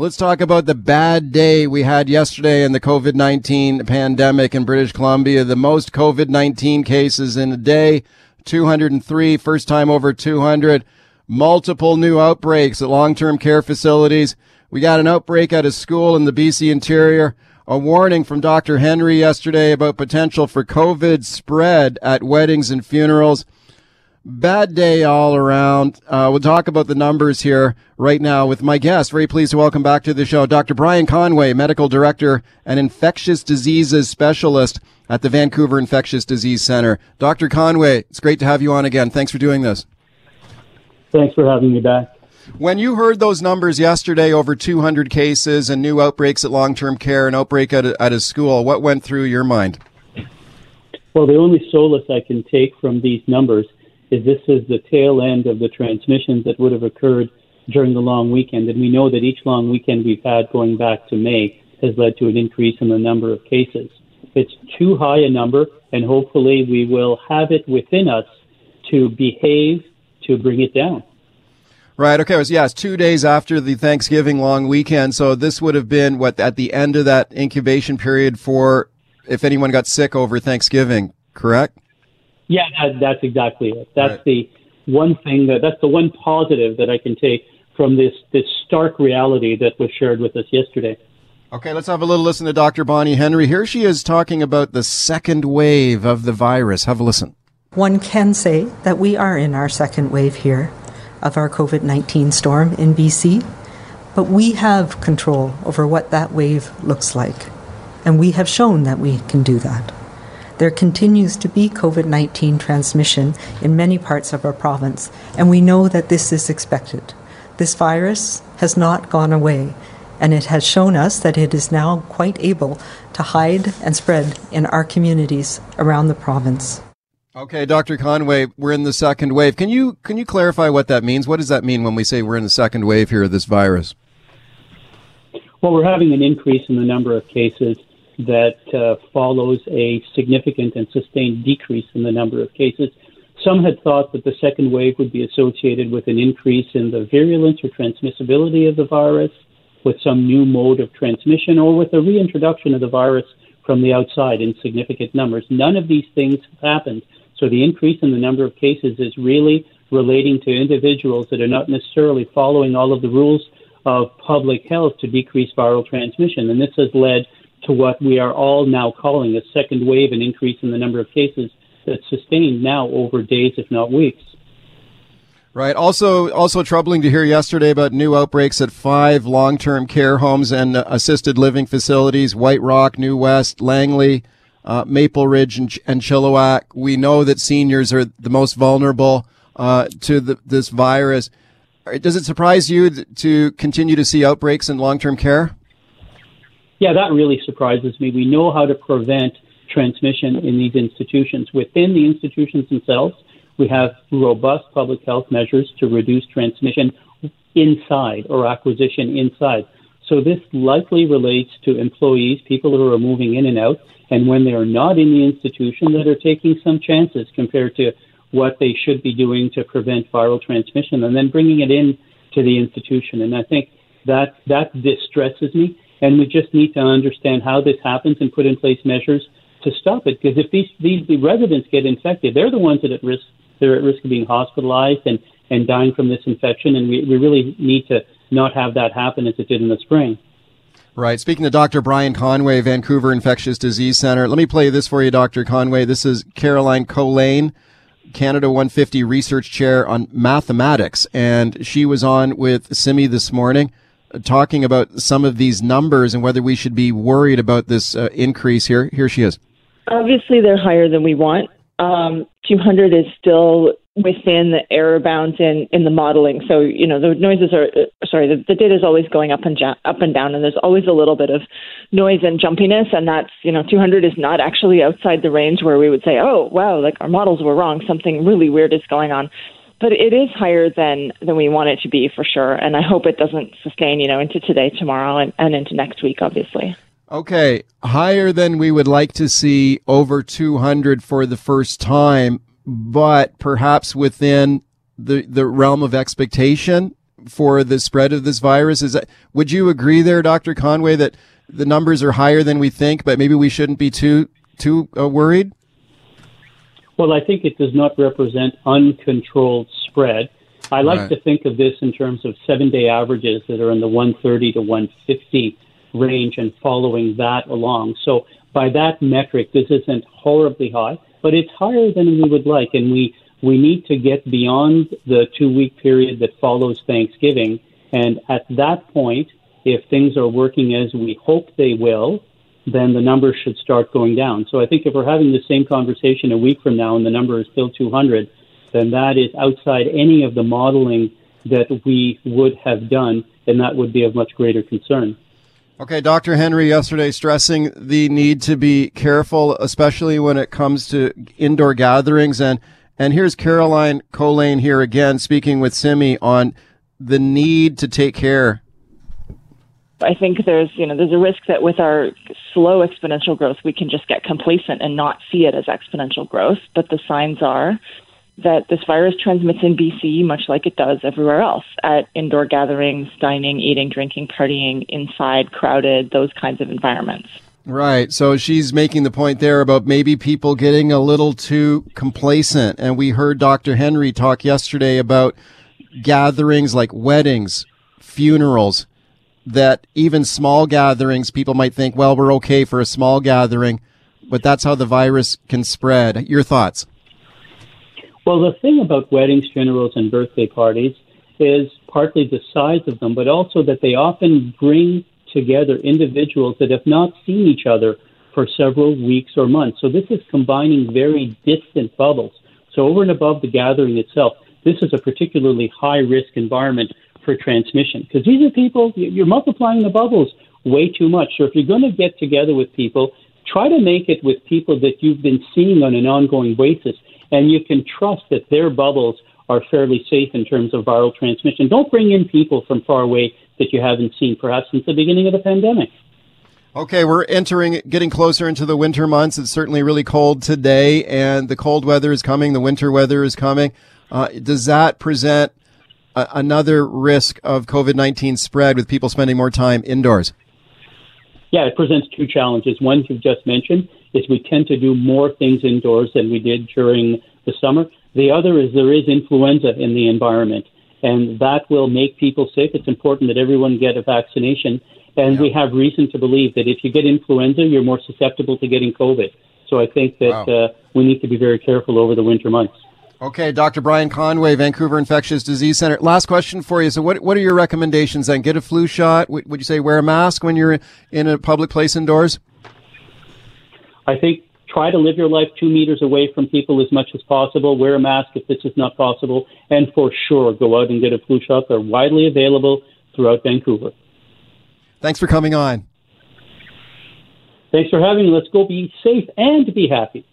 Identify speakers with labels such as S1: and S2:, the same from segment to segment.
S1: Let's talk about the bad day we had yesterday in the COVID 19 pandemic in British Columbia. The most COVID 19 cases in a day 203, first time over 200. Multiple new outbreaks at long term care facilities. We got an outbreak at a school in the BC interior. A warning from Dr. Henry yesterday about potential for COVID spread at weddings and funerals bad day all around. Uh, we'll talk about the numbers here right now with my guest. Very pleased to welcome back to the show Dr. Brian Conway, Medical Director and Infectious Diseases Specialist at the Vancouver Infectious Disease Center. Dr. Conway, it's great to have you on again. Thanks for doing this.
S2: Thanks for having me back.
S1: When you heard those numbers yesterday, over 200 cases and new outbreaks at long-term care, and outbreak at a, at a school, what went through your mind?
S2: Well, the only solace I can take from these numbers is this is the tail end of the transmissions that would have occurred during the long weekend. And we know that each long weekend we've had going back to May has led to an increase in the number of cases. It's too high a number, and hopefully we will have it within us to behave to bring it down.
S1: Right. Okay. Yes. Yeah, two days after the Thanksgiving long weekend. So this would have been what at the end of that incubation period for if anyone got sick over Thanksgiving. Correct.
S2: Yeah, that, that's exactly it. That's right. the one thing that that's the one positive that I can take from this this stark reality that was shared with us yesterday.
S1: Okay, let's have a little listen to Dr. Bonnie Henry. Here she is talking about the second wave of the virus. Have a listen.
S3: One can say that we are in our second wave here of our COVID 19 storm in BC, but we have control over what that wave looks like, and we have shown that we can do that. There continues to be COVID 19 transmission in many parts of our province, and we know that this is expected. This virus has not gone away, and it has shown us that it is now quite able to hide and spread in our communities around the province.
S1: Okay, Dr. Conway, we're in the second wave. Can you can you clarify what that means? What does that mean when we say we're in the second wave here of this virus?
S2: Well, we're having an increase in the number of cases that uh, follows a significant and sustained decrease in the number of cases. Some had thought that the second wave would be associated with an increase in the virulence or transmissibility of the virus, with some new mode of transmission, or with a reintroduction of the virus from the outside in significant numbers. None of these things have happened. So the increase in the number of cases is really relating to individuals that are not necessarily following all of the rules of public health to decrease viral transmission. And this has led to what we are all now calling a second wave, an increase in the number of cases that's sustained now over days, if not weeks.
S1: Right. Also, also troubling to hear yesterday about new outbreaks at five long-term care homes and uh, assisted living facilities: White Rock, New West, Langley, uh, Maple Ridge, and, and, Chilliwack. We know that seniors are the most vulnerable uh, to the, this virus. Does it surprise you to continue to see outbreaks in long-term care?
S2: Yeah, that really surprises me. We know how to prevent transmission in these institutions. Within the institutions themselves, we have robust public health measures to reduce transmission inside or acquisition inside. So this likely relates to employees, people who are moving in and out, and when they are not in the institution, that are taking some chances compared to what they should be doing to prevent viral transmission, and then bringing it in to the institution. And I think that that distresses me. And we just need to understand how this happens and put in place measures to stop it. Because if these, these the residents get infected, they're the ones that at risk. They're at risk of being hospitalized and, and dying from this infection. And we, we really need to not have that happen as it did in the spring.
S1: Right. Speaking to Dr. Brian Conway, Vancouver Infectious Disease Center. Let me play this for you, Dr. Conway. This is Caroline Colijn, Canada 150 Research Chair on Mathematics. And she was on with Simi this morning talking about some of these numbers and whether we should be worried about this uh, increase here. Here she is.
S4: Obviously, they're higher than we want. Um, 200 is still within the error bounds in, in the modeling. So, you know, the noises are, uh, sorry, the, the data is always going up and, ja- up and down, and there's always a little bit of noise and jumpiness. And that's, you know, 200 is not actually outside the range where we would say, oh, wow, like our models were wrong. Something really weird is going on but it is higher than than we want it to be for sure. And I hope it doesn't sustain, you know, into today, tomorrow, and, and into next week, obviously.
S1: Okay, higher than we would like to see over 200 for the first time, but perhaps within the the realm of expectation. for the spread of this virus. Is that, would you agree there, Dr. Conway, that the numbers are higher than we think, but maybe we shouldn't be too too uh, worried?
S2: Well, I think it does not represent uncontrolled spread. I like right. to think of this in terms of seven day averages that are in the 130 to 150 range and following that along. So, by that metric, this isn't horribly high, but it's higher than we would like. And we, we need to get beyond the two week period that follows Thanksgiving. And at that point, if things are working as we hope they will, then the numbers should start going down. So I think if we're having the same conversation a week from now and the number is still 200, then that is outside any of the modeling that we would have done, and that would be of much greater concern.
S1: Okay, Dr. Henry yesterday stressing the need to be careful, especially when it comes to indoor gatherings. And, and here's Caroline Colijn here again speaking with Simi on the need to take care
S4: I think there's, you know, there's a risk that with our slow exponential growth, we can just get complacent and not see it as exponential growth. But the signs are that this virus transmits in BC much like it does everywhere else at indoor gatherings, dining, eating, drinking, partying, inside, crowded, those kinds of environments.
S1: Right. So she's making the point there about maybe people getting a little too complacent. And we heard Dr. Henry talk yesterday about gatherings like weddings, funerals, that even small gatherings, people might think, well, we're okay for a small gathering, but that's how the virus can spread. Your thoughts?
S2: Well, the thing about weddings, funerals, and birthday parties is partly the size of them, but also that they often bring together individuals that have not seen each other for several weeks or months. So this is combining very distant bubbles. So over and above the gathering itself, this is a particularly high risk environment for transmission because these are people you're multiplying the bubbles way too much. So if you're going to get together with people, try to make it with people that you've been seeing on an ongoing basis, and you can trust that their bubbles are fairly safe in terms of viral transmission. Don't bring in people from far away that you haven't seen perhaps since the beginning of the pandemic.
S1: Okay, we're entering, getting closer into the winter months. It's certainly really cold today, and the cold weather is coming. The winter weather is coming. Uh, does that present a, another risk of COVID 19 spread with people spending more time indoors?
S2: Yeah, it presents two challenges. One you've just mentioned is we tend to do more things indoors than we did during the summer. The other is there is influenza in the environment, and that will make people sick. It's important that everyone get a vaccination, and yeah. we have reason to believe that if you get influenza, you're more susceptible to getting COVID. So I think that wow. uh, we need to be very careful over the winter months.
S1: Okay, Dr. Brian Conway, Vancouver Infectious Disease Center. Last question for you. So, what what are your recommendations then? Get a flu shot. Would you say wear a mask when you're in a public place indoors?
S2: I think try to live your life two meters away from people as much as possible. Wear a mask if this is not possible, and for sure, go out and get a flu shot. They're widely available throughout Vancouver.
S1: Thanks for coming on.
S2: Thanks for having me. Let's go be safe and be happy.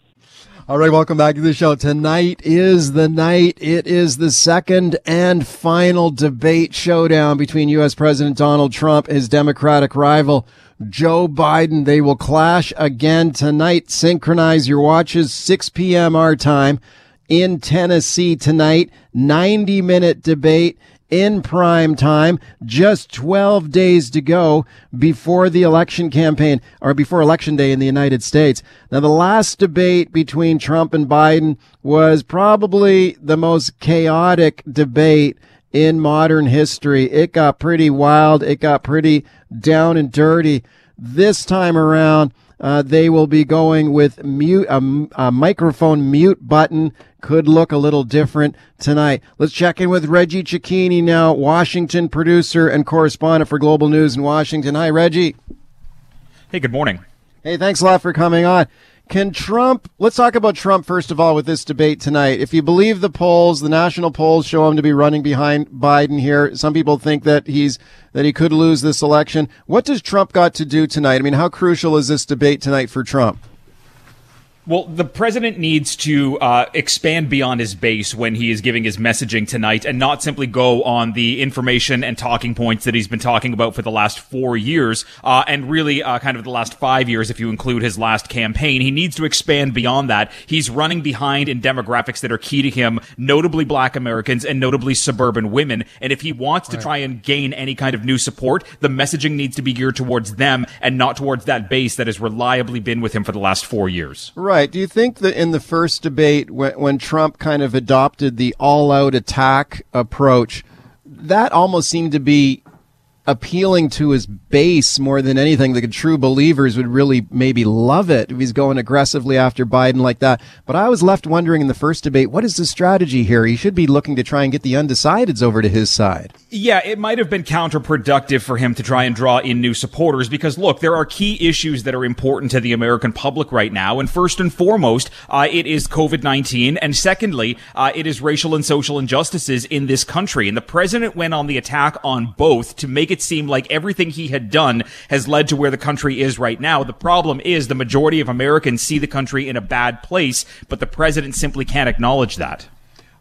S1: All right, welcome back to the show. Tonight is the night. It is the second and final debate showdown between U.S. President Donald Trump, his Democratic rival, Joe Biden. They will clash again tonight. Synchronize your watches, 6 p.m. our time in Tennessee tonight. 90 minute debate in prime time, just 12 days to go before the election campaign or before election day in the United States. Now, the last debate between Trump and Biden was probably the most chaotic debate in modern history. It got pretty wild. It got pretty down and dirty. This time around, uh, they will be going with mute a, a microphone mute button could look a little different tonight. Let's check in with Reggie Cecchini now, Washington producer and correspondent for Global News in Washington. Hi, Reggie.
S5: Hey, good morning.
S1: Hey, thanks a lot for coming on. Can Trump, let's talk about Trump first of all with this debate tonight. If you believe the polls, the national polls show him to be running behind Biden here. Some people think that he's, that he could lose this election. What does Trump got to do tonight? I mean, how crucial is this debate tonight for Trump?
S5: Well, the president needs to uh, expand beyond his base when he is giving his messaging tonight and not simply go on the information and talking points that he's been talking about for the last four years uh, and really uh, kind of the last five years if you include his last campaign. He needs to expand beyond that. He's running behind in demographics that are key to him, notably black Americans and notably suburban women. And if he wants to try and gain any kind of new support, the messaging needs to be geared towards them and not towards that base that has reliably been with him for the last four years.
S1: Right. Right. Do you think that in the first debate, when, when Trump kind of adopted the all out attack approach, that almost seemed to be appealing to his base more than anything. The true believers would really maybe love it if he's going aggressively after Biden like that. But I was left wondering in the first debate, what is the strategy here? He should be looking to try and get the undecideds over to his side.
S5: Yeah, it might have been counterproductive for him to try and draw in new supporters because look, there are key issues that are important to the American public right now. And first and foremost, uh, it is COVID-19. And secondly, uh, it is racial and social injustices in this country. And the president went on the attack on both to make it seem like everything he had done has led to where the country is right now. The problem is the majority of Americans see the country in a bad place, but the president simply can't acknowledge that.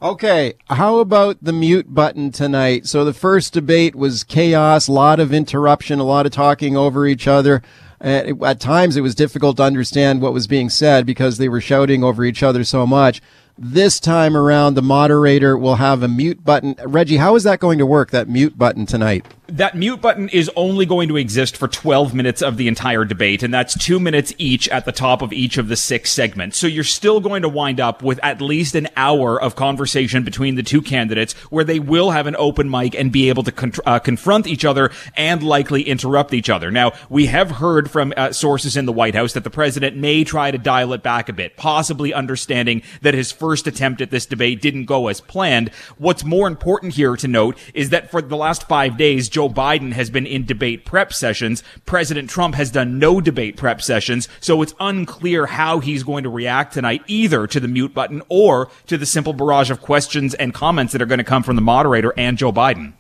S1: Okay, how about the mute button tonight? So the first debate was chaos, a lot of interruption, a lot of talking over each other. Uh, at times it was difficult to understand what was being said because they were shouting over each other so much. This time around, the moderator will have a mute button. Reggie, how is that going to work, that mute button tonight?
S5: That mute button is only going to exist for 12 minutes of the entire debate, and that's two minutes each at the top of each of the six segments. So you're still going to wind up with at least an hour of conversation between the two candidates where they will have an open mic and be able to con- uh, confront each other and likely interrupt each other. Now, we have heard from uh, sources in the White House that the president may try to dial it back a bit, possibly understanding that his first attempt at this debate didn't go as planned. What's more important here to note is that for the last five days, Joe Biden has been in debate prep sessions. President Trump has done no debate prep sessions. So it's unclear how he's going to react tonight, either to the mute button or to the simple barrage of questions and comments that are going to come from the moderator and Joe Biden.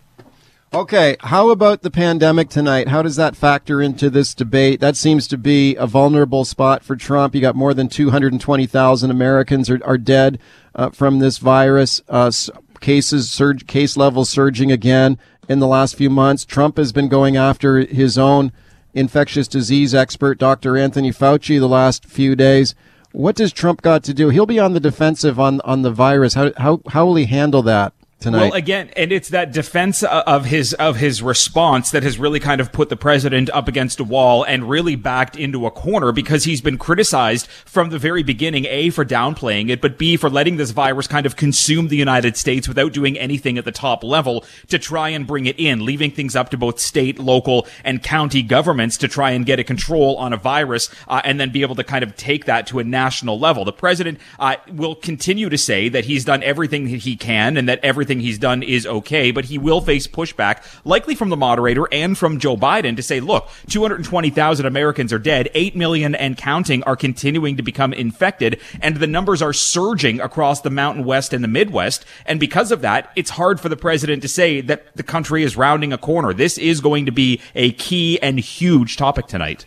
S1: Okay, how about the pandemic tonight? How does that factor into this debate? That seems to be a vulnerable spot for Trump. You got more than 220,000 Americans are, are dead uh, from this virus. Uh, cases surge, case levels surging again in the last few months. Trump has been going after his own infectious disease expert, Dr. Anthony Fauci, the last few days. What does Trump got to do? He'll be on the defensive on, on the virus. How, how, how will he handle that? Tonight.
S5: Well, again, and it's that defense of his of his response that has really kind of put the president up against a wall and really backed into a corner because he's been criticized from the very beginning, A for downplaying it, but B for letting this virus kind of consume the United States without doing anything at the top level to try and bring it in, leaving things up to both state, local, and county governments to try and get a control on a virus uh, and then be able to kind of take that to a national level. The president uh, will continue to say that he's done everything he can and that everything everything he's done is okay, but he will face pushback, likely from the moderator and from Joe Biden to say, look, 220,000 Americans are dead, 8 million and counting are continuing to become infected, and the numbers are surging across the Mountain West and the Midwest. And because of that, it's hard for the president to say that the country is rounding a corner. This is going to be a key and huge topic tonight.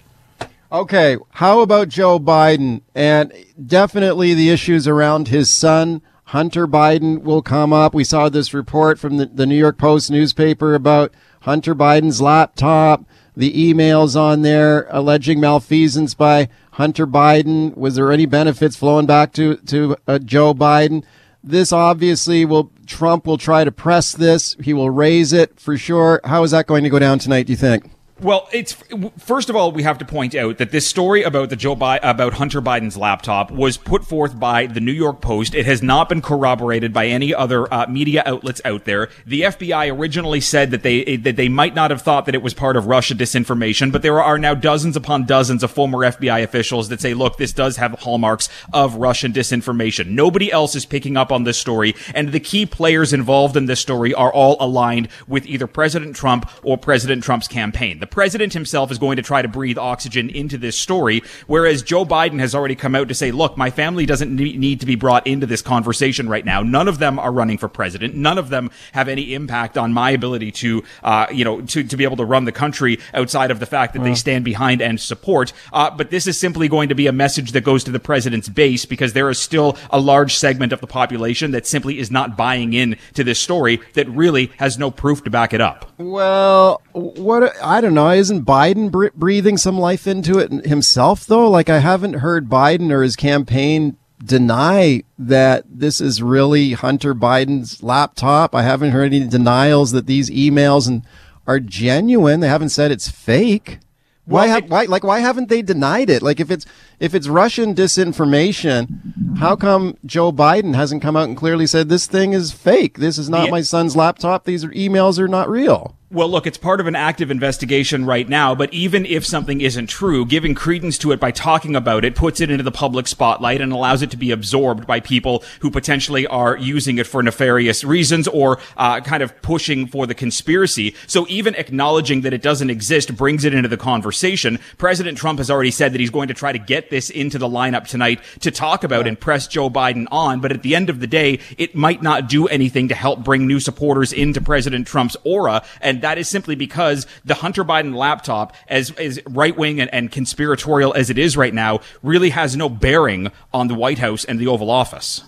S1: Okay, how about Joe Biden? And definitely the issues around his son Hunter Biden will come up. We saw this report from the, the New York Post newspaper about Hunter Biden's laptop, the emails on there alleging malfeasance by Hunter Biden. Was there any benefits flowing back to to uh, Joe Biden? This obviously will Trump will try to press this. He will raise it for sure. How is that going to go down tonight? Do you think?
S5: Well, it's first of all we have to point out that this story about the Joe Bi- about Hunter Biden's laptop was put forth by the New York Post. It has not been corroborated by any other uh, media outlets out there. The FBI originally said that they that they might not have thought that it was part of Russia disinformation, but there are now dozens upon dozens of former FBI officials that say, "Look, this does have hallmarks of Russian disinformation." Nobody else is picking up on this story, and the key players involved in this story are all aligned with either President Trump or President Trump's campaign. The president himself is going to try to breathe oxygen into this story, whereas Joe Biden has already come out to say, look, my family doesn't need to be brought into this conversation right now. None of them are running for president. None of them have any impact on my ability to, uh, you know, to, to be able to run the country outside of the fact that they stand behind and support. Uh, but this is simply going to be a message that goes to the president's base because there is still a large segment of the population that simply is not buying in to this story that really has no proof to back it up.
S1: Well, what I don't know. Isn't Biden breathing some life into it himself, though? Like I haven't heard Biden or his campaign deny that this is really Hunter Biden's laptop. I haven't heard any denials that these emails and are genuine. They haven't said it's fake. Why, well, why, like, why haven't they denied it? Like, if it's if it's Russian disinformation, how come Joe Biden hasn't come out and clearly said this thing is fake? This is not yeah. my son's laptop. These are emails are not real.
S5: Well, look, it's part of an active investigation right now, but even if something isn't true, giving credence to it by talking about it puts it into the public spotlight and allows it to be absorbed by people who potentially are using it for nefarious reasons or uh, kind of pushing for the conspiracy. So even acknowledging that it doesn't exist brings it into the conversation. President Trump has already said that he's going to try to get this into the lineup tonight to talk about and press Joe Biden on, but at the end of the day, it might not do anything to help bring new supporters into President Trump's aura and that is simply because the Hunter Biden laptop, as, as right wing and, and conspiratorial as it is right now, really has no bearing on the White House and the Oval Office.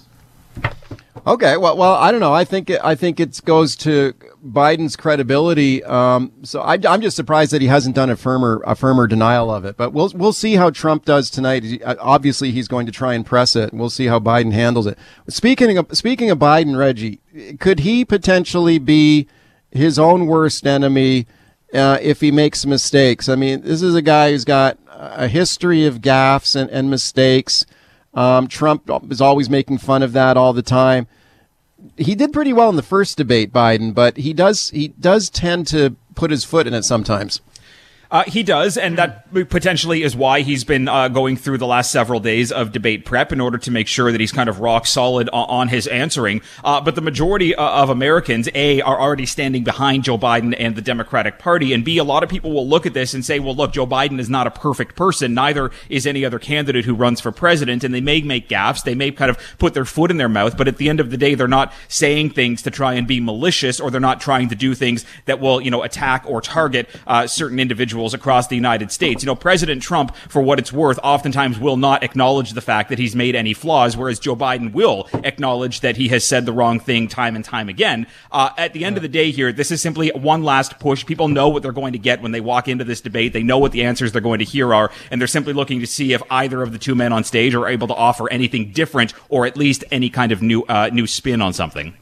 S1: Okay, well, well, I don't know. I think I think it goes to Biden's credibility. Um, so I, am just surprised that he hasn't done a firmer a firmer denial of it. But we'll we'll see how Trump does tonight. Uh, obviously, he's going to try and press it. We'll see how Biden handles it. Speaking of speaking of Biden, Reggie, could he potentially be his own worst enemy uh, if he makes mistakes. I mean, this is a guy who's got a history of gaffes and, and mistakes. Um, Trump is always making fun of that all the time. He did pretty well in the first debate, Biden, but he does he does tend to put his foot in it sometimes.
S5: Uh, he does, and that potentially is why he's been uh, going through the last several days of debate prep in order to make sure that he's kind of rock solid on, on his answering. Uh, but the majority uh, of Americans, A, are already standing behind Joe Biden and the Democratic Party, and B, a lot of people will look at this and say, well, look, Joe Biden is not a perfect person. Neither is any other candidate who runs for president, and they may make gaffes. They may kind of put their foot in their mouth, but at the end of the day, they're not saying things to try and be malicious, or they're not trying to do things that will, you know, attack or target uh, certain individuals individuals across the United States. You know, President Trump, for what it's worth, oftentimes will not acknowledge the fact that he's made any flaws, whereas Joe Biden will acknowledge that he has said the wrong thing time and time again. Uh, at the end of the day here, this is simply one last push. People know what they're going to get when they walk into this debate. They know what the answers they're going to hear are, and they're simply looking to see if either of the two men on stage are able to offer anything different or at least any kind of new, uh, new spin on something.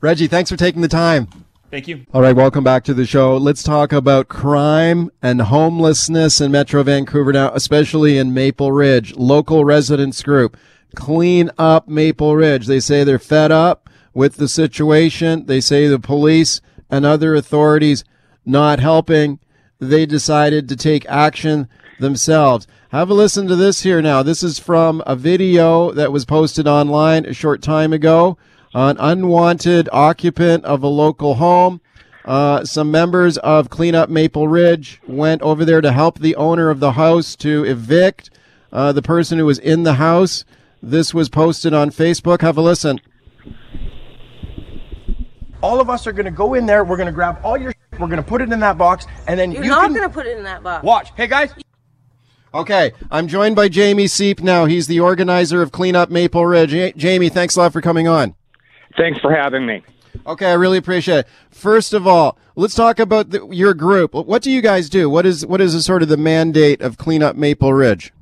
S1: Reggie, thanks for taking the time.
S5: Thank you.
S1: All right, welcome back to the show. Let's talk about crime and homelessness in Metro Vancouver now, especially in Maple Ridge. Local residents group, clean up Maple Ridge. They say they're fed up with the situation. They say the police and other authorities not helping. They decided to take action themselves. Have a listen to this here now. This is from a video that was posted online a short time ago an unwanted occupant of a local home. Uh, some members of Clean Up Maple Ridge went over there to help the owner of the house to evict uh, the person who was in the house. This was posted on Facebook. Have a listen.
S6: All of us are going to go in there. We're going to grab all your. Shit, we're going to put it in that box, and then
S7: you're
S6: you
S7: not
S6: going
S7: to put it in that box.
S6: Watch. Hey guys.
S1: Okay, I'm joined by Jamie Seep now. He's the organizer of Clean Up Maple Ridge. Jamie, thanks a lot for coming on.
S8: Thanks for having me.
S1: Okay, I really appreciate it. First of all, let's talk about the, your group. What do you guys do? What is what is the, sort of the mandate of Clean Up Maple Ridge?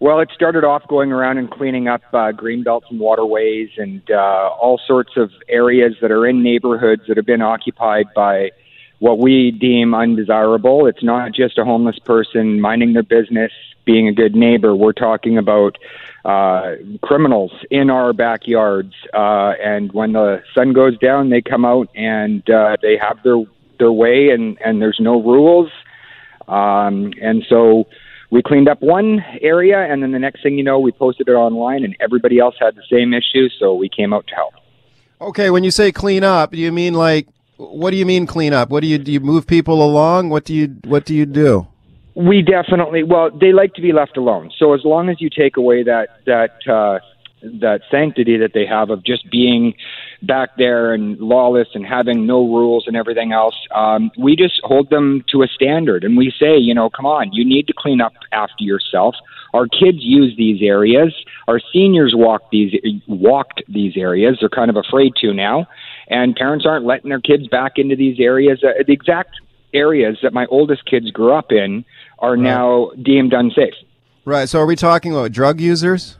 S8: Well, it started off going around and cleaning up uh, green belts and waterways and uh, all sorts of areas that are in neighborhoods that have been occupied by what we deem undesirable. It's not just a homeless person minding their business, being a good neighbor. We're talking about uh, criminals in our backyards. Uh, and when the sun goes down, they come out and uh, they have their their way, and and there's no rules. Um, and so we cleaned up one area, and then the next thing you know, we posted it online, and everybody else had the same issue. So we came out to help.
S1: Okay, when you say clean up, do you mean like what do you mean clean up? What do you do? You move people along? What do you what do you do?
S8: We definitely well, they like to be left alone. So as long as you take away that that uh, that sanctity that they have of just being back there and lawless and having no rules and everything else, um, we just hold them to a standard and we say, you know, come on, you need to clean up after yourself. Our kids use these areas. Our seniors walk these walked these areas. They're kind of afraid to now, and parents aren't letting their kids back into these areas. Uh, the exact areas that my oldest kids grew up in are right. now deemed unsafe.
S1: Right. So, are we talking about drug users?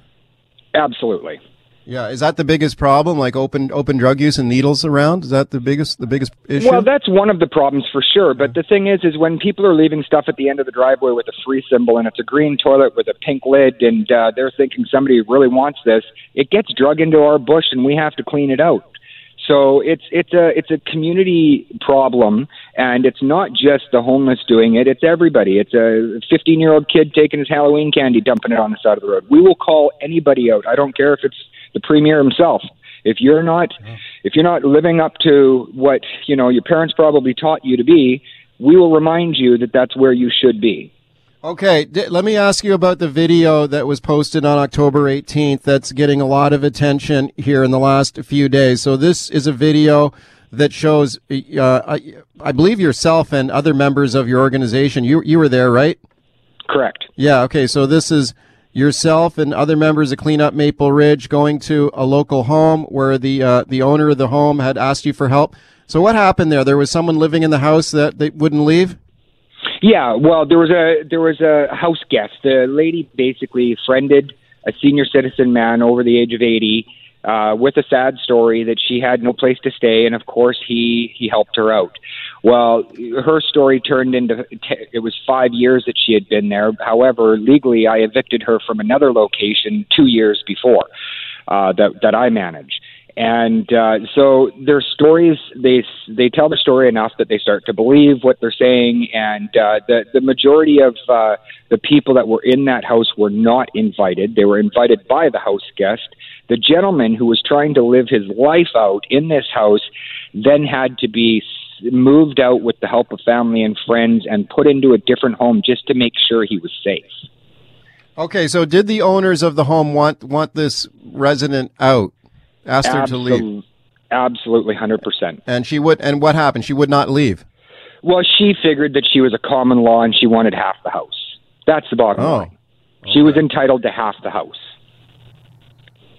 S8: Absolutely.
S1: Yeah, is that the biggest problem? Like open open drug use and needles around? Is that the biggest the biggest issue?
S8: Well, that's one of the problems for sure. But the thing is, is when people are leaving stuff at the end of the driveway with a free symbol and it's a green toilet with a pink lid, and uh, they're thinking somebody really wants this, it gets drug into our bush, and we have to clean it out. So it's it's a it's a community problem, and it's not just the homeless doing it. It's everybody. It's a 15 year old kid taking his Halloween candy, dumping it on the side of the road. We will call anybody out. I don't care if it's the premier himself. If you're not if you're not living up to what you know your parents probably taught you to be, we will remind you that that's where you should be.
S1: Okay, D- let me ask you about the video that was posted on October 18th that's getting a lot of attention here in the last few days. So this is a video that shows, uh, I, I, believe yourself and other members of your organization. You you were there, right?
S8: Correct.
S1: Yeah. Okay. So this is yourself and other members of Clean Up Maple Ridge going to a local home where the uh, the owner of the home had asked you for help. So what happened there? There was someone living in the house that they wouldn't leave.
S8: Yeah, well, there was a there was a house guest. The lady basically friended a senior citizen man over the age of eighty uh, with a sad story that she had no place to stay, and of course he he helped her out. Well, her story turned into t- it was five years that she had been there. However, legally, I evicted her from another location two years before uh, that that I manage. And uh, so their stories, they they tell the story enough that they start to believe what they're saying. And uh, the the majority of uh, the people that were in that house were not invited. They were invited by the house guest. The gentleman who was trying to live his life out in this house then had to be moved out with the help of family and friends and put into a different home just to make sure he was safe.
S1: Okay, so did the owners of the home want want this resident out? Asked her to leave.
S8: Absolutely, hundred percent.
S1: And she would. And what happened? She would not leave.
S8: Well, she figured that she was a common law and she wanted half the house. That's the bottom oh, line. Okay. She was entitled to half the house.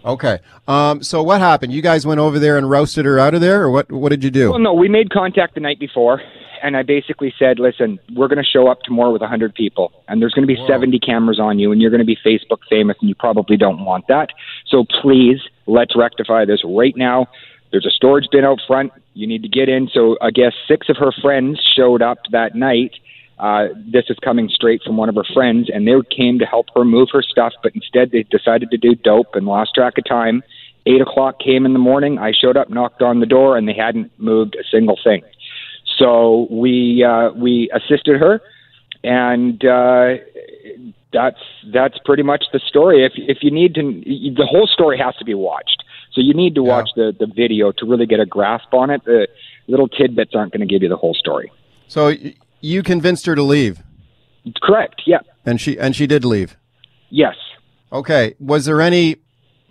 S1: Okay. Um, so what happened? You guys went over there and roasted her out of there, or what? What did you do?
S8: Well, no, we made contact the night before, and I basically said, "Listen, we're going to show up tomorrow with a hundred people, and there's going to be Whoa. seventy cameras on you, and you're going to be Facebook famous, and you probably don't want that. So please, let's rectify this right now. There's a storage bin out front. You need to get in." So I guess six of her friends showed up that night. Uh, this is coming straight from one of her friends, and they came to help her move her stuff, but instead they decided to do dope and lost track of time. Eight o'clock came in the morning. I showed up, knocked on the door, and they hadn't moved a single thing. So we uh, we assisted her, and uh, that's that's pretty much the story. If if you need to, the whole story has to be watched. So you need to watch the the video to really get a grasp on it. The little tidbits aren't going to give you the whole story.
S1: So you convinced her to leave.
S8: Correct. Yeah.
S1: And she and she did leave.
S8: Yes.
S1: Okay. Was there any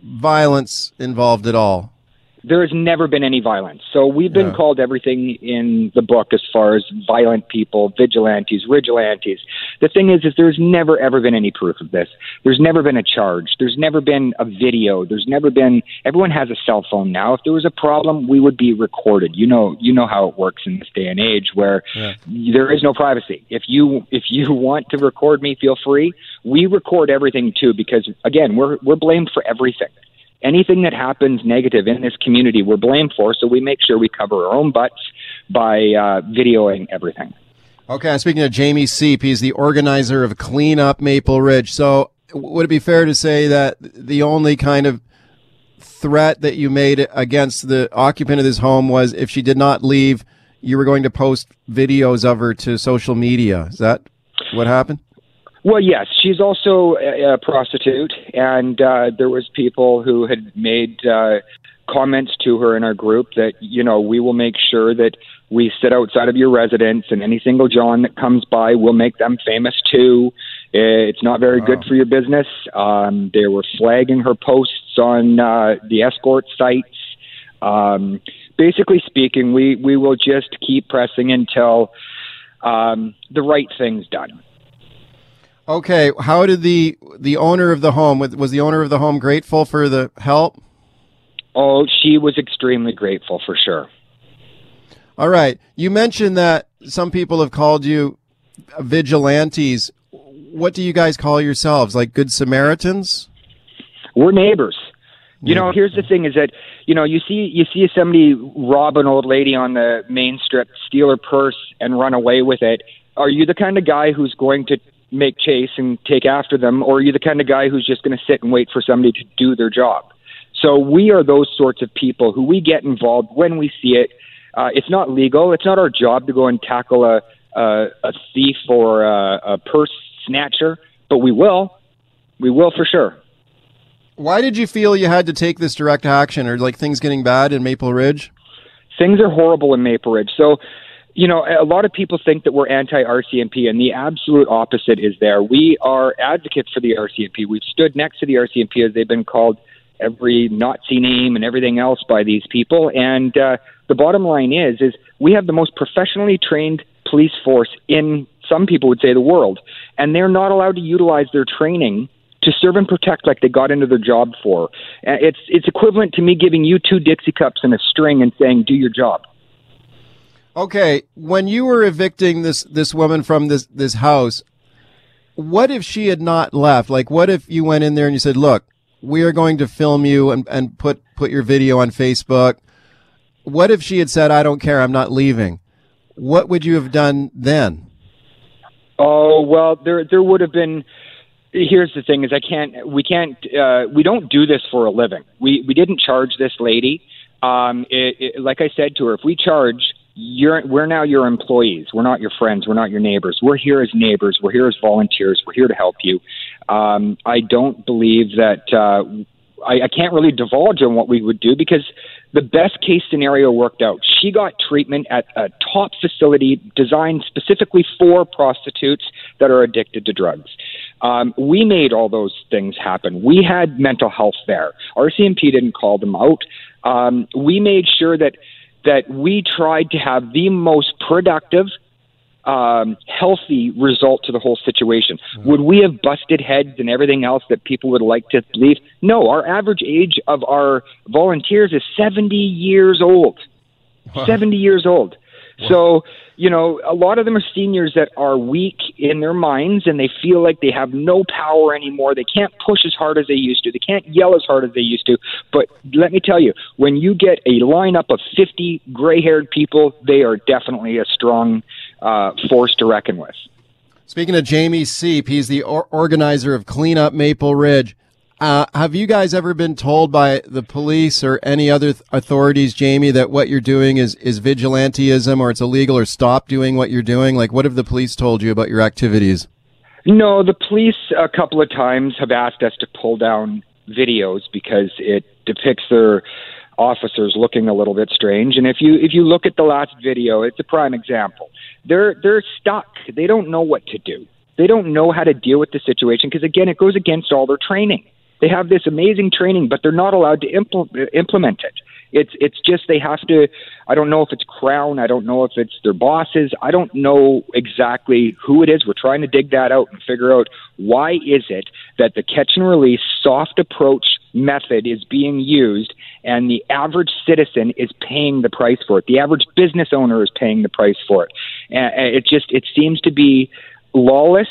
S1: violence involved at all?
S8: There has never been any violence. So we've been yeah. called everything in the book as far as violent people, vigilantes, vigilantes. The thing is, is there's never ever been any proof of this. There's never been a charge. There's never been a video. There's never been. Everyone has a cell phone now. If there was a problem, we would be recorded. You know, you know how it works in this day and age where yeah. there is no privacy. If you if you want to record me, feel free. We record everything too because again, we're we're blamed for everything anything that happens negative in this community, we're blamed for. So we make sure we cover our own butts by uh, videoing everything.
S1: Okay, speaking to Jamie Seep. He's the organizer of Clean Up Maple Ridge. So would it be fair to say that the only kind of threat that you made against the occupant of this home was if she did not leave, you were going to post videos of her to social media? Is that what happened?
S8: Well, yes, she's also a, a prostitute, and uh, there was people who had made uh, comments to her in our group that you know we will make sure that we sit outside of your residence and any single John that comes by we'll make them famous too. It's not very good for your business. Um, they were flagging her posts on uh, the escort sites. Um, basically speaking, we we will just keep pressing until um, the right thing's done.
S1: Okay, how did the the owner of the home was the owner of the home grateful for the help?
S8: Oh, she was extremely grateful for sure.
S1: All right, you mentioned that some people have called you vigilantes. What do you guys call yourselves? Like good Samaritans?
S8: We're neighbors. You know, here's the thing: is that you know you see you see somebody rob an old lady on the main strip, steal her purse, and run away with it. Are you the kind of guy who's going to make chase and take after them, or are you the kind of guy who's just going to sit and wait for somebody to do their job? So we are those sorts of people who we get involved when we see it. Uh, it's not legal. It's not our job to go and tackle a a, a thief or a, a purse snatcher, but we will. We will for sure.
S1: Why did you feel you had to take this direct action? Or like things getting bad in Maple Ridge?
S8: Things are horrible in Maple Ridge. So you know, a lot of people think that we're anti RCMP, and the absolute opposite is there. We are advocates for the RCMP. We've stood next to the RCMP as they've been called every Nazi name and everything else by these people. And uh, the bottom line is, is we have the most professionally trained police force in some people would say the world, and they're not allowed to utilize their training to serve and protect like they got into their job for. Uh, it's it's equivalent to me giving you two Dixie cups and a string and saying, "Do your job."
S1: Okay, when you were evicting this this woman from this this house, what if she had not left? Like, what if you went in there and you said, "Look, we are going to film you and, and put put your video on Facebook." What if she had said, "I don't care, I'm not leaving"? What would you have done then?
S8: Oh well, there there would have been. Here's the thing: is I can't, we can't, uh, we don't do this for a living. We we didn't charge this lady. Um, it, it, like I said to her, if we charge you're we're now your employees. We're not your friends. We're not your neighbors. We're here as neighbors. We're here as volunteers. We're here to help you. Um, I don't believe that uh, I, I can't really divulge on what we would do because the best case scenario worked out. She got treatment at a top facility designed specifically for prostitutes that are addicted to drugs. Um, we made all those things happen. We had mental health there. RCMP didn't call them out. Um, we made sure that that we tried to have the most productive, um, healthy result to the whole situation. Mm-hmm. Would we have busted heads and everything else that people would like to believe? No, our average age of our volunteers is 70 years old. Wow. 70 years old. So, you know, a lot of them are seniors that are weak in their minds and they feel like they have no power anymore. They can't push as hard as they used to. They can't yell as hard as they used to. But let me tell you, when you get a lineup of 50 gray haired people, they are definitely a strong uh, force to reckon with.
S1: Speaking of Jamie Seep, he's the or- organizer of Clean Up Maple Ridge. Uh, have you guys ever been told by the police or any other th- authorities, Jamie, that what you're doing is, is vigilanteism or it's illegal or stop doing what you're doing? Like, what have the police told you about your activities?
S8: No, the police a couple of times have asked us to pull down videos because it depicts their officers looking a little bit strange. And if you if you look at the last video, it's a prime example. They're they're stuck. They don't know what to do. They don't know how to deal with the situation because again, it goes against all their training. They have this amazing training, but they're not allowed to impl- implement it. It's it's just they have to. I don't know if it's Crown. I don't know if it's their bosses. I don't know exactly who it is. We're trying to dig that out and figure out why is it that the catch and release soft approach method is being used and the average citizen is paying the price for it. The average business owner is paying the price for it. And it just it seems to be lawless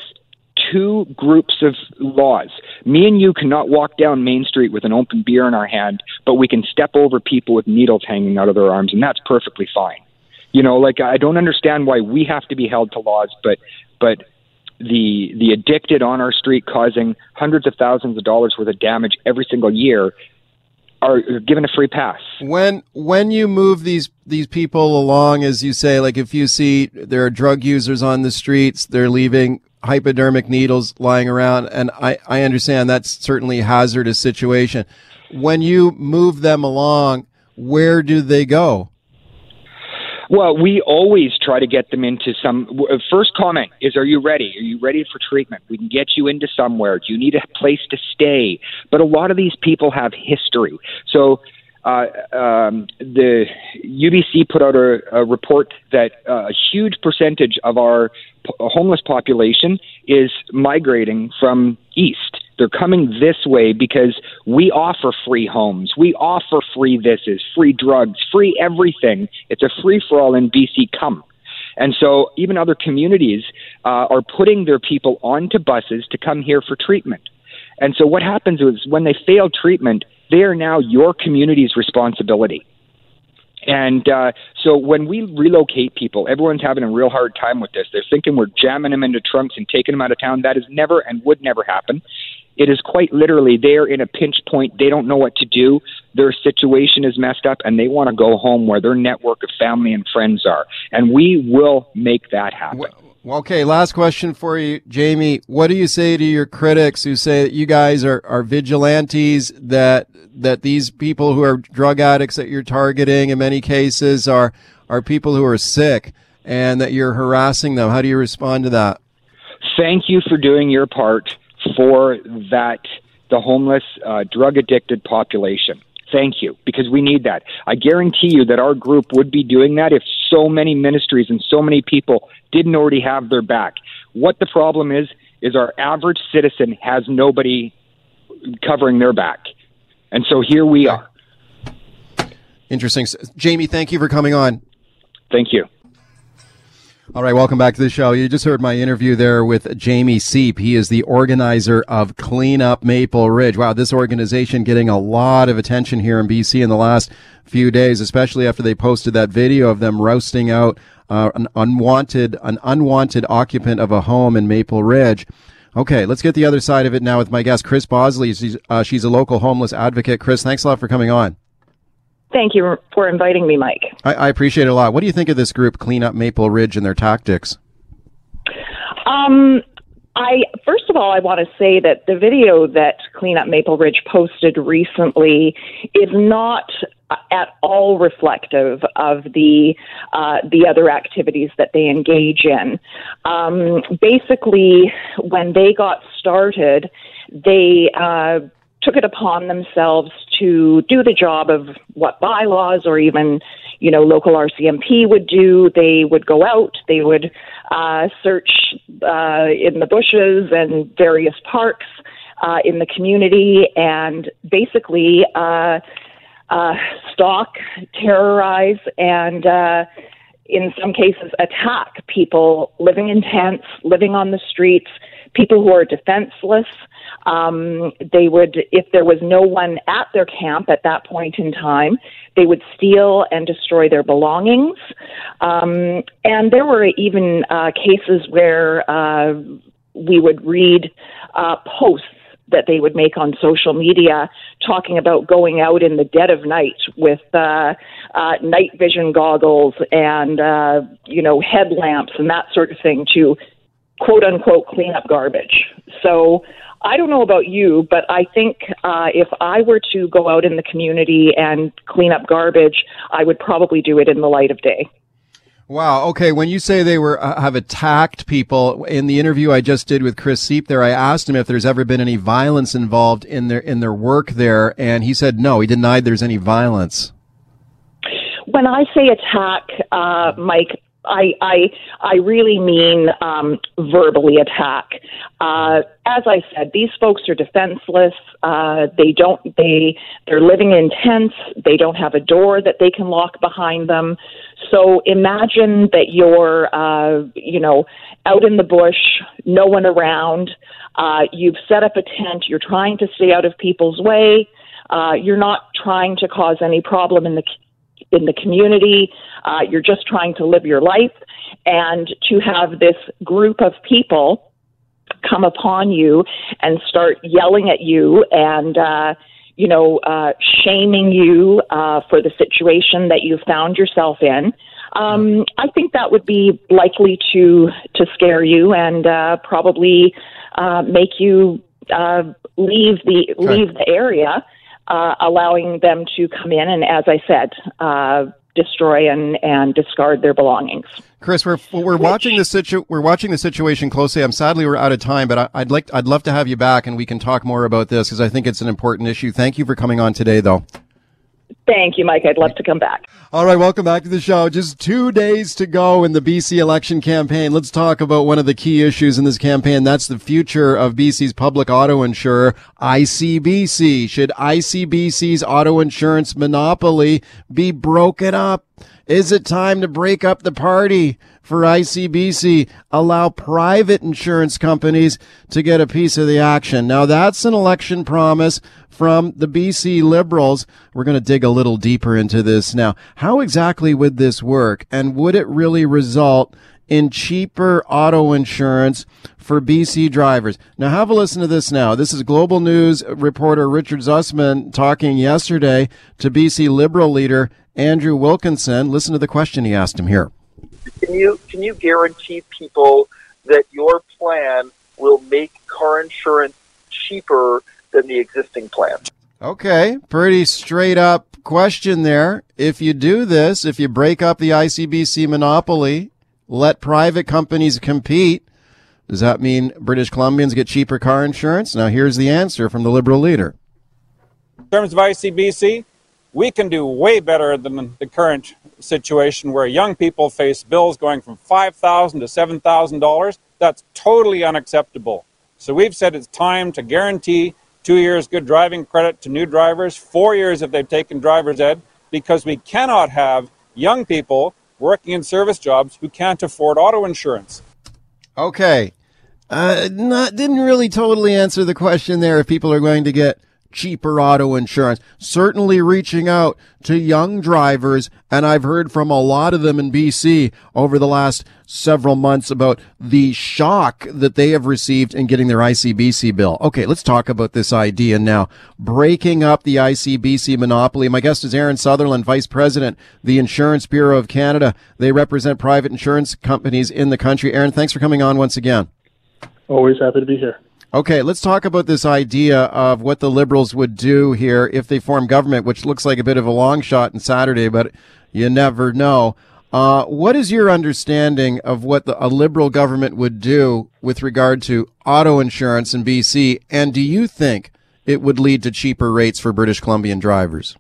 S8: two groups of laws. Me and you cannot walk down Main Street with an open beer in our hand, but we can step over people with needles hanging out of their arms, and that's perfectly fine. You know, like I don't understand why we have to be held to laws, but but the the addicted on our street causing hundreds of thousands of dollars worth of damage every single year are given a free pass.
S1: When when you move these these people along, as you say, like if you see there are drug users on the streets, they're leaving hypodermic needles lying around, and I, I understand that's certainly a hazardous situation. When you move them along, where do they go?
S8: Well, we always try to get them into some. First comment is, "Are you ready? Are you ready for treatment? We can get you into somewhere. Do you need a place to stay?" But a lot of these people have history, so. Uh, um, the UBC put out a, a report that uh, a huge percentage of our p- homeless population is migrating from east. They're coming this way because we offer free homes, we offer free thises, free drugs, free everything. It's a free for all in BC. Come. And so even other communities uh, are putting their people onto buses to come here for treatment. And so what happens is when they fail treatment, they are now your community's responsibility. And uh, so when we relocate people, everyone's having a real hard time with this. They're thinking we're jamming them into trunks and taking them out of town. That is never and would never happen. It is quite literally they're in a pinch point. They don't know what to do. Their situation is messed up and they want to go home where their network of family and friends are. And we will make that happen.
S1: Well, okay, last question for you, Jamie. What do you say to your critics who say that you guys are, are vigilantes, that that these people who are drug addicts that you're targeting in many cases are are people who are sick and that you're harassing them? How do you respond to that?
S8: Thank you for doing your part for that the homeless, uh, drug addicted population. Thank you, because we need that. I guarantee you that our group would be doing that if so many ministries and so many people didn't already have their back. What the problem is, is our average citizen has nobody covering their back. And so here we are.
S1: Interesting. Jamie, thank you for coming on.
S8: Thank you.
S1: All right, welcome back to the show. You just heard my interview there with Jamie Seep. He is the organizer of Clean Up Maple Ridge. Wow, this organization getting a lot of attention here in BC in the last few days, especially after they posted that video of them roasting out uh, an unwanted an unwanted occupant of a home in Maple Ridge. Okay, let's get the other side of it now with my guest, Chris Bosley. She's, uh, she's a local homeless advocate. Chris, thanks a lot for coming on.
S7: Thank you for inviting me, Mike.
S1: I, I, appreciate it a lot. What do you think of this group, Clean Up Maple Ridge, and their tactics?
S7: Um, I first of all, I want to say that the video that Clean Up Maple Ridge posted recently is not at all reflective of the uh, the other activities that they engage in. Um, basically, when they got started, they uh, took it upon themselves to do the job of what bylaws or even you know local RCMP would do. They would go out, they would uh, search uh, in the bushes and various parks uh, in the community, and basically uh, uh, stalk, terrorize, and uh, in some cases attack people living in tents, living on the streets, people who are defenseless. Um, they would, if there was no one at their camp at that point in time, they would steal and destroy their belongings. Um, and there were even uh, cases where uh, we would read uh, posts that they would make on social media talking about going out in the dead of night with uh, uh, night vision goggles and uh, you know headlamps and that sort of thing to quote unquote clean up garbage. So I don't know about you, but I think uh, if I were to go out in the community and clean up garbage, I would probably do it in the light of day.
S1: Wow. Okay. When you say they were uh, have attacked people in the interview I just did with Chris Seep there, I asked him if there's ever been any violence involved in their in their work there, and he said no. He denied there's any violence.
S7: When I say attack, uh, Mike, I I I really mean um, verbally attack. Uh, as I said, these folks are defenseless. Uh, they don't they they're living in tents. They don't have a door that they can lock behind them. So imagine that you're uh, you know out in the bush, no one around. Uh, you've set up a tent. You're trying to stay out of people's way. Uh, you're not trying to cause any problem in the in the community. Uh, you're just trying to live your life. And to have this group of people come upon you and start yelling at you and, uh, you know, uh, shaming you uh, for the situation that you found yourself in. Um, I think that would be likely to to scare you and uh, probably uh, make you uh, leave the okay. leave the area uh, allowing them to come in and, as I said, uh, destroy and, and discard their belongings.
S1: Chris, we're we're Which, watching the situ we're watching the situation closely. I'm sadly we're out of time, but I, would like I'd love to have you back and we can talk more about this because I think it's an important issue. Thank you for coming on today, though.
S7: Thank you, Mike. I'd love to come back.
S1: All right, welcome back to the show. Just two days to go in the BC election campaign. Let's talk about one of the key issues in this campaign. That's the future of BC's public auto insurer, ICBC. Should ICBC's auto insurance monopoly be broken up? Is it time to break up the party for ICBC? Allow private insurance companies to get a piece of the action. Now that's an election promise from the BC Liberals. We're going to dig a little deeper into this now. How exactly would this work? And would it really result in cheaper auto insurance for BC drivers. Now, have a listen to this now. This is Global News reporter Richard Zussman talking yesterday to BC Liberal leader Andrew Wilkinson. Listen to the question he asked him here.
S9: Can you, can you guarantee people that your plan will make car insurance cheaper than the existing plan?
S1: Okay, pretty straight up question there. If you do this, if you break up the ICBC monopoly, let private companies compete, does that mean British Columbians get cheaper car insurance? Now, here's the answer from the Liberal leader.
S10: In terms of ICBC, we can do way better than the current situation where young people face bills going from 5,000 to $7,000. That's totally unacceptable. So we've said it's time to guarantee two years good driving credit to new drivers, four years if they've taken driver's ed, because we cannot have young people working in service jobs who can't afford auto insurance.
S1: Okay, uh, not didn't really totally answer the question there. If people are going to get cheaper auto insurance, certainly reaching out to young drivers, and I've heard from a lot of them in BC over the last several months about the shock that they have received in getting their ICBC bill. Okay, let's talk about this idea now. Breaking up the ICBC monopoly. My guest is Aaron Sutherland, Vice President, the Insurance Bureau of Canada. They represent private insurance companies in the country. Aaron, thanks for coming on once again.
S11: Always happy to be here.
S1: Okay, let's talk about this idea of what the Liberals would do here if they form government, which looks like a bit of a long shot on Saturday, but you never know. Uh, what is your understanding of what the, a Liberal government would do with regard to auto insurance in BC? And do you think it would lead to cheaper rates for British Columbian drivers?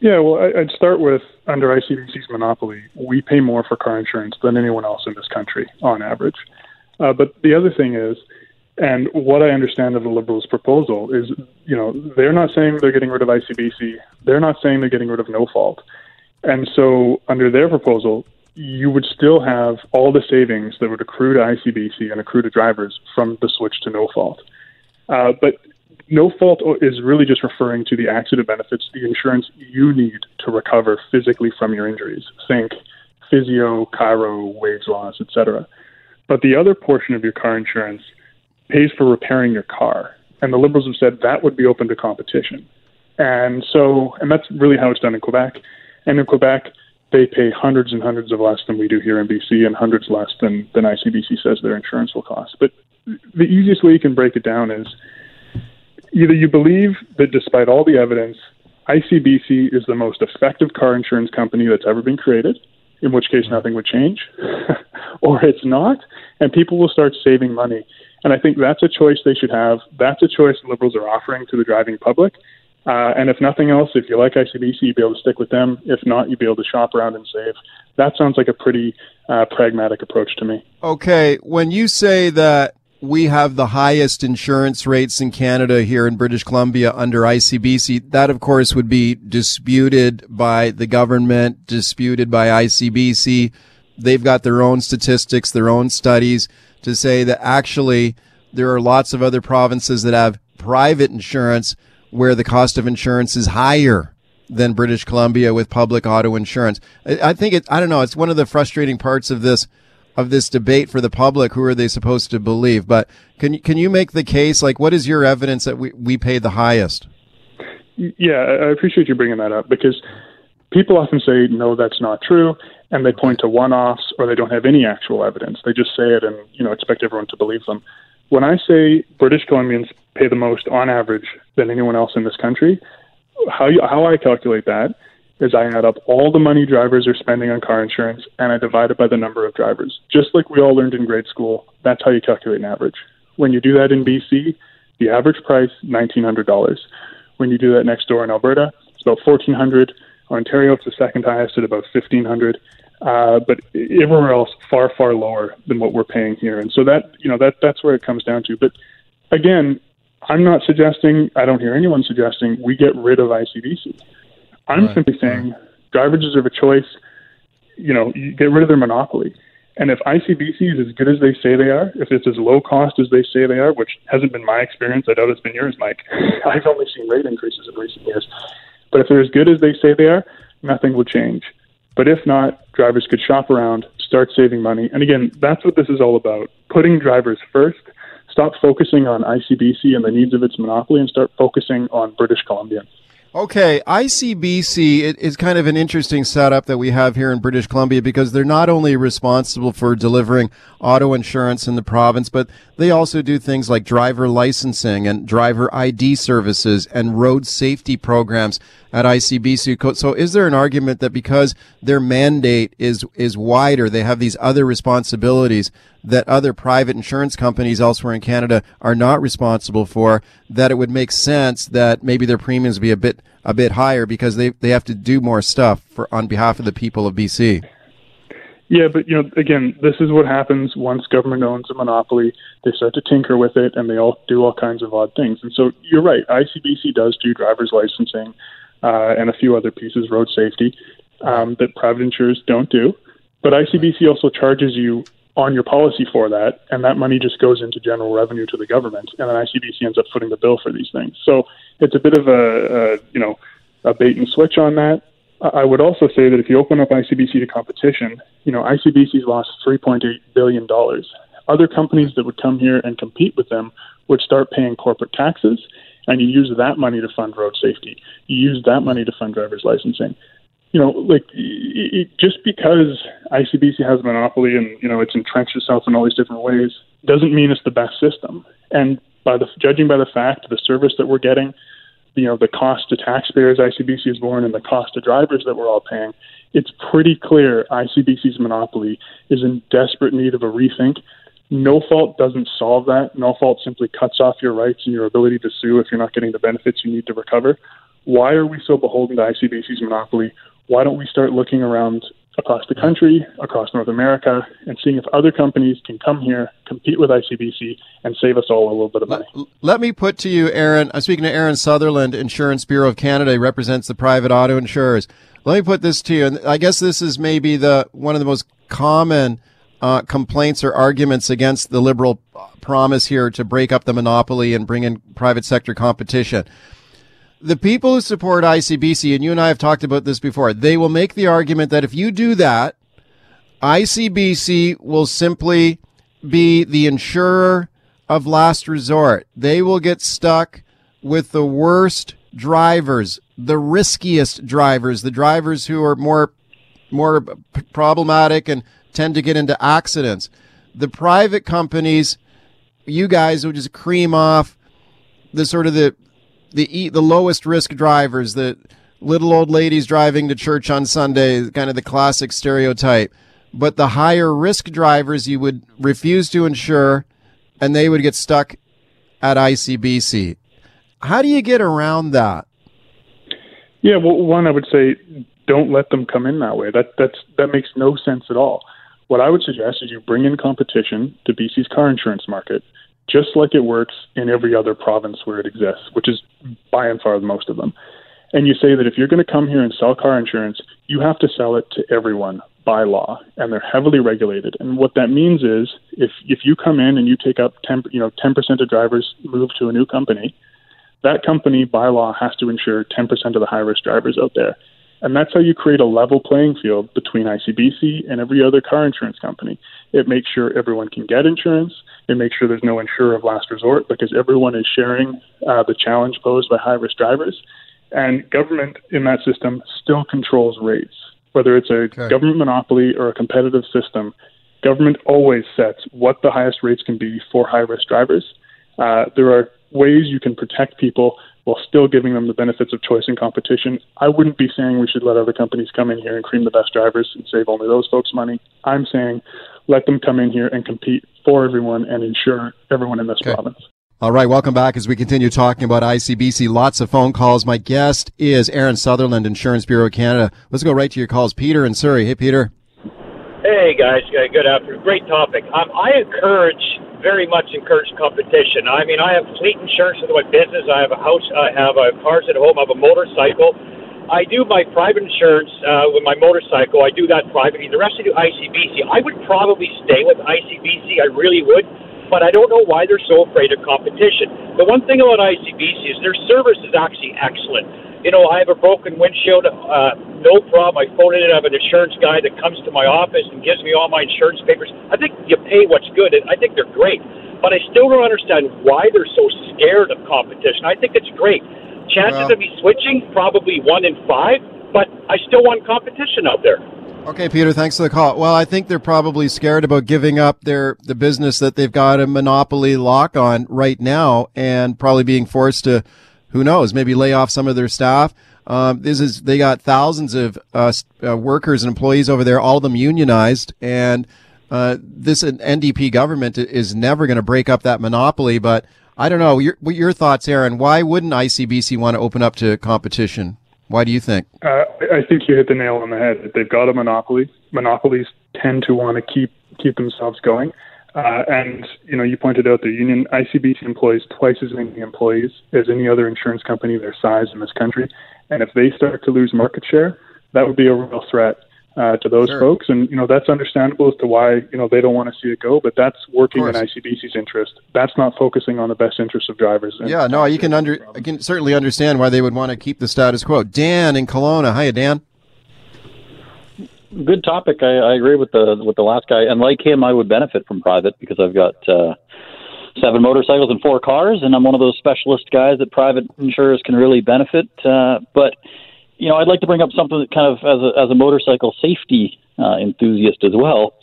S11: Yeah, well, I'd start with under ICBC's monopoly, we pay more for car insurance than anyone else in this country on average. Uh, but the other thing is, and what I understand of the Liberals' proposal is, you know, they're not saying they're getting rid of ICBC. They're not saying they're getting rid of no fault. And so, under their proposal, you would still have all the savings that would accrue to ICBC and accrue to drivers from the switch to no fault. Uh, but no fault is really just referring to the accident benefits, the insurance you need to recover physically from your injuries. Think physio, chiro, wage loss, etc. But the other portion of your car insurance pays for repairing your car. And the Liberals have said that would be open to competition. And so, and that's really how it's done in Quebec. And in Quebec, they pay hundreds and hundreds of less than we do here in BC and hundreds less than, than ICBC says their insurance will cost. But the easiest way you can break it down is either you believe that despite all the evidence, ICBC is the most effective car insurance company that's ever been created, in which case nothing would change, or it's not, and people will start saving money. And I think that's a choice they should have. That's a choice liberals are offering to the driving public. Uh, and if nothing else, if you like ICBC, you'd be able to stick with them. If not, you'd be able to shop around and save. That sounds like a pretty uh, pragmatic approach to me.
S1: Okay. When you say that we have the highest insurance rates in Canada here in British Columbia under ICBC. That, of course, would be disputed by the government, disputed by ICBC. They've got their own statistics, their own studies to say that actually there are lots of other provinces that have private insurance where the cost of insurance is higher than British Columbia with public auto insurance. I, think it, I don't know, it's one of the frustrating parts of this of this debate for the public. Who are they supposed to believe? But can you, can you make the case? Like, what is your evidence that we, we pay the highest?
S11: Yeah, I appreciate you bringing that up because people often say, no, that's not true. And they point to one offs or they don't have any actual evidence. They just say it and, you know, expect everyone to believe them. When I say British Columbians pay the most on average than anyone else in this country. How you, how I calculate that is I add up all the money drivers are spending on car insurance and I divide it by the number of drivers. Just like we all learned in grade school, that's how you calculate an average. When you do that in BC, the average price $1,900. When you do that next door in Alberta, it's about 1400 Ontario, it's the second highest at about 1500 uh, but everywhere else far far lower than what we're paying here and so that you know that that's where it comes down to but again i'm not suggesting i don't hear anyone suggesting we get rid of icbc i'm right. simply saying right. drivers deserve a choice you know you get rid of their monopoly and if icbc is as good as they say they are if it's as low cost as they say they are which hasn't been my experience i doubt it's been yours mike i've only seen rate increases in recent years but if they're as good as they say they are nothing will change but if not, drivers could shop around, start saving money. And again, that's what this is all about putting drivers first. Stop focusing on ICBC and the needs of its monopoly and start focusing on British Columbia.
S1: Okay, ICBC it is kind of an interesting setup that we have here in British Columbia because they're not only responsible for delivering auto insurance in the province, but they also do things like driver licensing and driver ID services and road safety programs at ICBC. So is there an argument that because their mandate is is wider, they have these other responsibilities that other private insurance companies elsewhere in Canada are not responsible for, that it would make sense that maybe their premiums be a bit a bit higher because they, they have to do more stuff for on behalf of the people of BC.
S11: Yeah, but you know, again, this is what happens once government owns a monopoly. They start to tinker with it, and they all do all kinds of odd things. And so you're right. ICBC does do driver's licensing uh, and a few other pieces, road safety, um, that private insurers don't do. But ICBC also charges you on your policy for that, and that money just goes into general revenue to the government, and then ICBC ends up footing the bill for these things. So it's a bit of a, a you know a bait and switch on that. I would also say that if you open up ICBC to competition, you know ICBC's lost 3.8 billion dollars. Other companies that would come here and compete with them would start paying corporate taxes, and you use that money to fund road safety. You use that money to fund driver's licensing you know, like it, just because ICBC has a monopoly and you know it's entrenched itself in all these different ways doesn't mean it's the best system. And by the judging by the fact the service that we're getting, you know, the cost to taxpayers ICBC is borne and the cost to drivers that we're all paying, it's pretty clear ICBC's monopoly is in desperate need of a rethink. No fault doesn't solve that. No fault simply cuts off your rights and your ability to sue if you're not getting the benefits you need to recover. Why are we so beholden to ICBC's monopoly? Why don't we start looking around across the country, across North America, and seeing if other companies can come here, compete with ICBC, and save us all a little bit of money.
S1: Let, me put to you, Aaron. I'm speaking to Aaron Sutherland, Insurance Bureau of Canada. He represents the private auto insurers. Let me put this to you, and I guess this is maybe the one of the most common uh, complaints or arguments against the liberal promise here to break up the monopoly and bring in private sector competition the people who support ICBC, and you and I have talked about this before, they will make the argument that if you do that, ICBC will simply be the insurer of last resort. They will get stuck with the worst drivers, the riskiest drivers, the drivers who are more more problematic and tend to get into accidents. The private companies, you guys will just cream off the sort of the the the lowest risk drivers, the little old ladies driving to church on Sunday, kind of the classic stereotype. But the higher risk drivers you would refuse to insure, and they would get stuck at ICBC. How do you get around that?
S11: Yeah, well, one I would say don't let them come in that way. That that's that makes no sense at all. What I would suggest is you bring in competition to BC's car insurance market just like it works in every other province where it exists, which is by and far most of them. And you say that if you're going to come here and sell car insurance, you have to sell it to everyone by law, and they're heavily regulated. And what that means is, if if you come in and you take up ten, you know, ten percent of drivers move to a new company, that company by law has to insure ten percent of the high risk drivers out there. And that's how you create a level playing field between ICBC and every other car insurance company. It makes sure everyone can get insurance. It makes sure there's no insurer of last resort because everyone is sharing uh, the challenge posed by high risk drivers. And government in that system still controls rates. Whether it's a okay. government monopoly or a competitive system, government always sets what the highest rates can be for high risk drivers. Uh, there are ways you can protect people while still giving them the benefits of choice and competition. I wouldn't be saying we should let other companies come in here and cream the best drivers and save only those folks money. I'm saying let them come in here and compete for everyone and ensure everyone in this okay. province.
S1: All right, welcome back as we continue talking about ICBC. Lots of phone calls. My guest is Aaron Sutherland, Insurance Bureau of Canada. Let's go right to your calls. Peter in Surrey. Hey, Peter.
S12: Hey, guys. Good afternoon. Great topic. Um, I encourage, very much encourage competition. I mean, I have fleet insurance with my business. I have a house. I have a cars at home. I have a motorcycle. I do my private insurance uh, with my motorcycle. I do that privately. The rest I do ICBC. I would probably stay with ICBC. I really would but I don't know why they're so afraid of competition. The one thing about ICBC is their service is actually excellent. You know, I have a broken windshield, uh, no problem. I phone in I have an insurance guy that comes to my office and gives me all my insurance papers. I think you pay what's good, and I think they're great. But I still don't understand why they're so scared of competition. I think it's great. Chances well, of me switching, probably one in five, but I still want competition out there.
S1: Okay, Peter, thanks for the call. Well, I think they're probably scared about giving up their the business that they've got a monopoly lock on right now, and probably being forced to, who knows, maybe lay off some of their staff. Um, this is they got thousands of uh, uh, workers and employees over there, all of them unionized, and uh, this NDP government is never going to break up that monopoly. But I don't know. Your, what your thoughts, Aaron? Why wouldn't ICBC want to open up to competition? Why do you think?
S11: Uh, I think you hit the nail on the head. They've got a monopoly. Monopolies tend to want to keep keep themselves going. Uh, and you know, you pointed out the union ICBC employs twice as many employees as any other insurance company their size in this country. And if they start to lose market share, that would be a real threat uh, to those sure. folks. And you know that's understandable as to why you know they don't want to see it go. But that's working in ICBC's interest. That's not focusing on the best interest of drivers.
S1: Yeah, no, you can under I can certainly understand why they would want to keep the status quo. Dan in Kelowna, hiya, Dan.
S13: Good topic. I, I agree with the with the last guy, and like him, I would benefit from private because I've got. Uh, seven motorcycles and four cars, and I'm one of those specialist guys that private insurers can really benefit. Uh, but you know, I'd like to bring up something that kind of as a, as a motorcycle safety uh, enthusiast as well.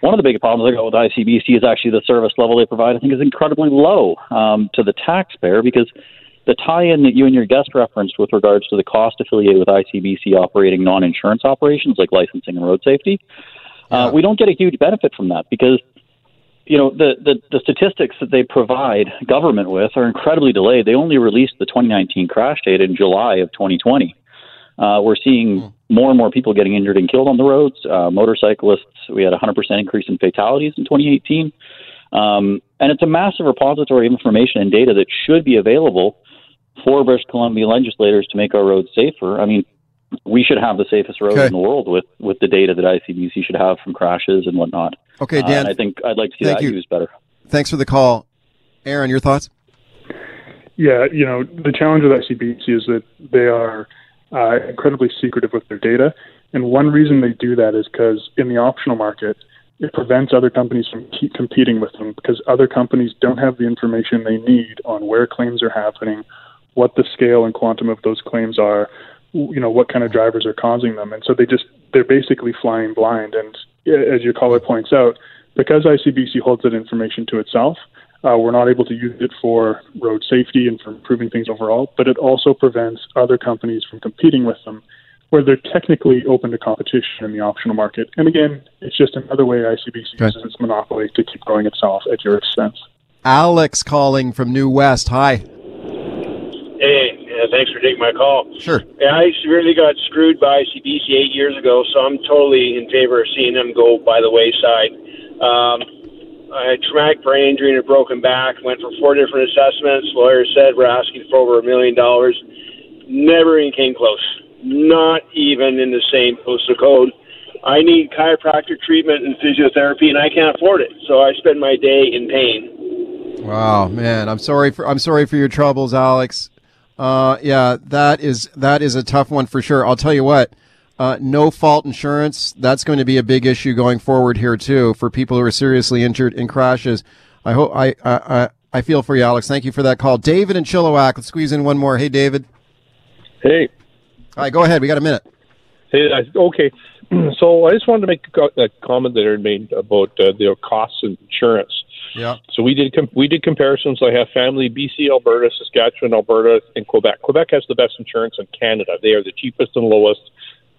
S13: One of the big problems I got with ICBC is actually the service level they provide. I think is incredibly low um, to the taxpayer because the tie-in that you and your guest referenced with regards to the cost affiliated with ICBC operating non-insurance operations like licensing and road safety, uh, we don't get a huge benefit from that because you know the, the the statistics that they provide government with are incredibly delayed. They only released the 2019 crash data in July of 2020. Uh, we're seeing mm. more and more people getting injured and killed on the roads. Uh, motorcyclists, we had a 100% increase in fatalities in 2018. Um, and it's a massive repository of information and data that should be available for British Columbia legislators to make our roads safer. I mean, we should have the safest roads okay. in the world with, with the data that ICBC should have from crashes and whatnot.
S1: Okay, Dan.
S13: Uh, I think I'd like to see that you. used better.
S1: Thanks for the call. Aaron, your thoughts?
S11: Yeah, you know, the challenge with ICBC is that they are – uh, incredibly secretive with their data. And one reason they do that is because in the optional market, it prevents other companies from keep competing with them because other companies don't have the information they need on where claims are happening, what the scale and quantum of those claims are, you know, what kind of drivers are causing them. And so they just, they're basically flying blind. And as your caller points out, because ICBC holds that information to itself, uh, we're not able to use it for road safety and for improving things overall, but it also prevents other companies from competing with them where they're technically open to competition in the optional market. And again, it's just another way ICBC okay. uses its monopoly to keep growing itself at your expense.
S1: Alex calling from New West. Hi.
S14: Yeah, thanks for taking my call.
S1: Sure.
S14: Yeah, I severely got screwed by CBC eight years ago, so I'm totally in favor of seeing them go by the wayside. Um, I had traumatic brain injury and a broken back. Went for four different assessments. Lawyer said we're asking for over a million dollars. Never even came close. Not even in the same postal code. I need chiropractic treatment and physiotherapy, and I can't afford it. So I spend my day in pain.
S1: Wow, man, I'm sorry for I'm sorry for your troubles, Alex. Uh, yeah, that is that is a tough one for sure. I'll tell you what uh, no fault insurance. That's going to be a big issue going forward here too for people who are seriously injured in crashes. I hope I I I feel for you, Alex. Thank you for that call, David and Chilliwack. Let's squeeze in one more. Hey, David.
S15: Hey.
S1: All right, go ahead. We got a minute.
S15: Hey, okay. So I just wanted to make a comment that I made about uh, their costs of insurance.
S1: Yeah.
S15: So we did com- we did comparisons. I have family BC, Alberta, Saskatchewan, Alberta, and Quebec. Quebec has the best insurance in Canada. They are the cheapest and lowest,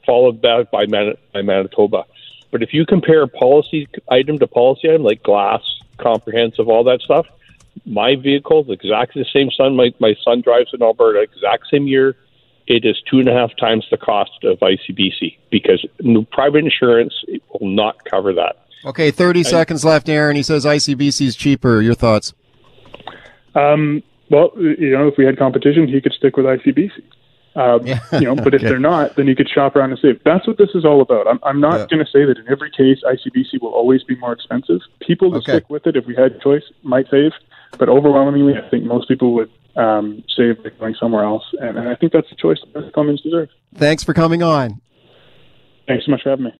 S15: followed back by, Man- by Manitoba. But if you compare policy item to policy item, like glass, comprehensive, all that stuff, my vehicle is exactly the same son my, my son drives in Alberta, exact same year. It is two and a half times the cost of ICBC because private insurance will not cover that.
S1: Okay, 30 seconds left, Aaron. He says ICBC is cheaper. Your thoughts?
S11: Um, well, you know, if we had competition, he could stick with ICBC. Um, You know, but if
S1: Okay.
S11: they're not, then you could shop around and save. That's what this is all about. I'm, I'm not
S1: Yeah.
S11: going to say that in every case ICBC will always be more expensive. People that
S1: Okay.
S11: stick with it, if we had choice, might save. But overwhelmingly, I think most people would um, save by going somewhere else, and, and I think that's the choice that British Columbians deserve.
S1: Thanks for coming on.
S11: Thanks so much for having me.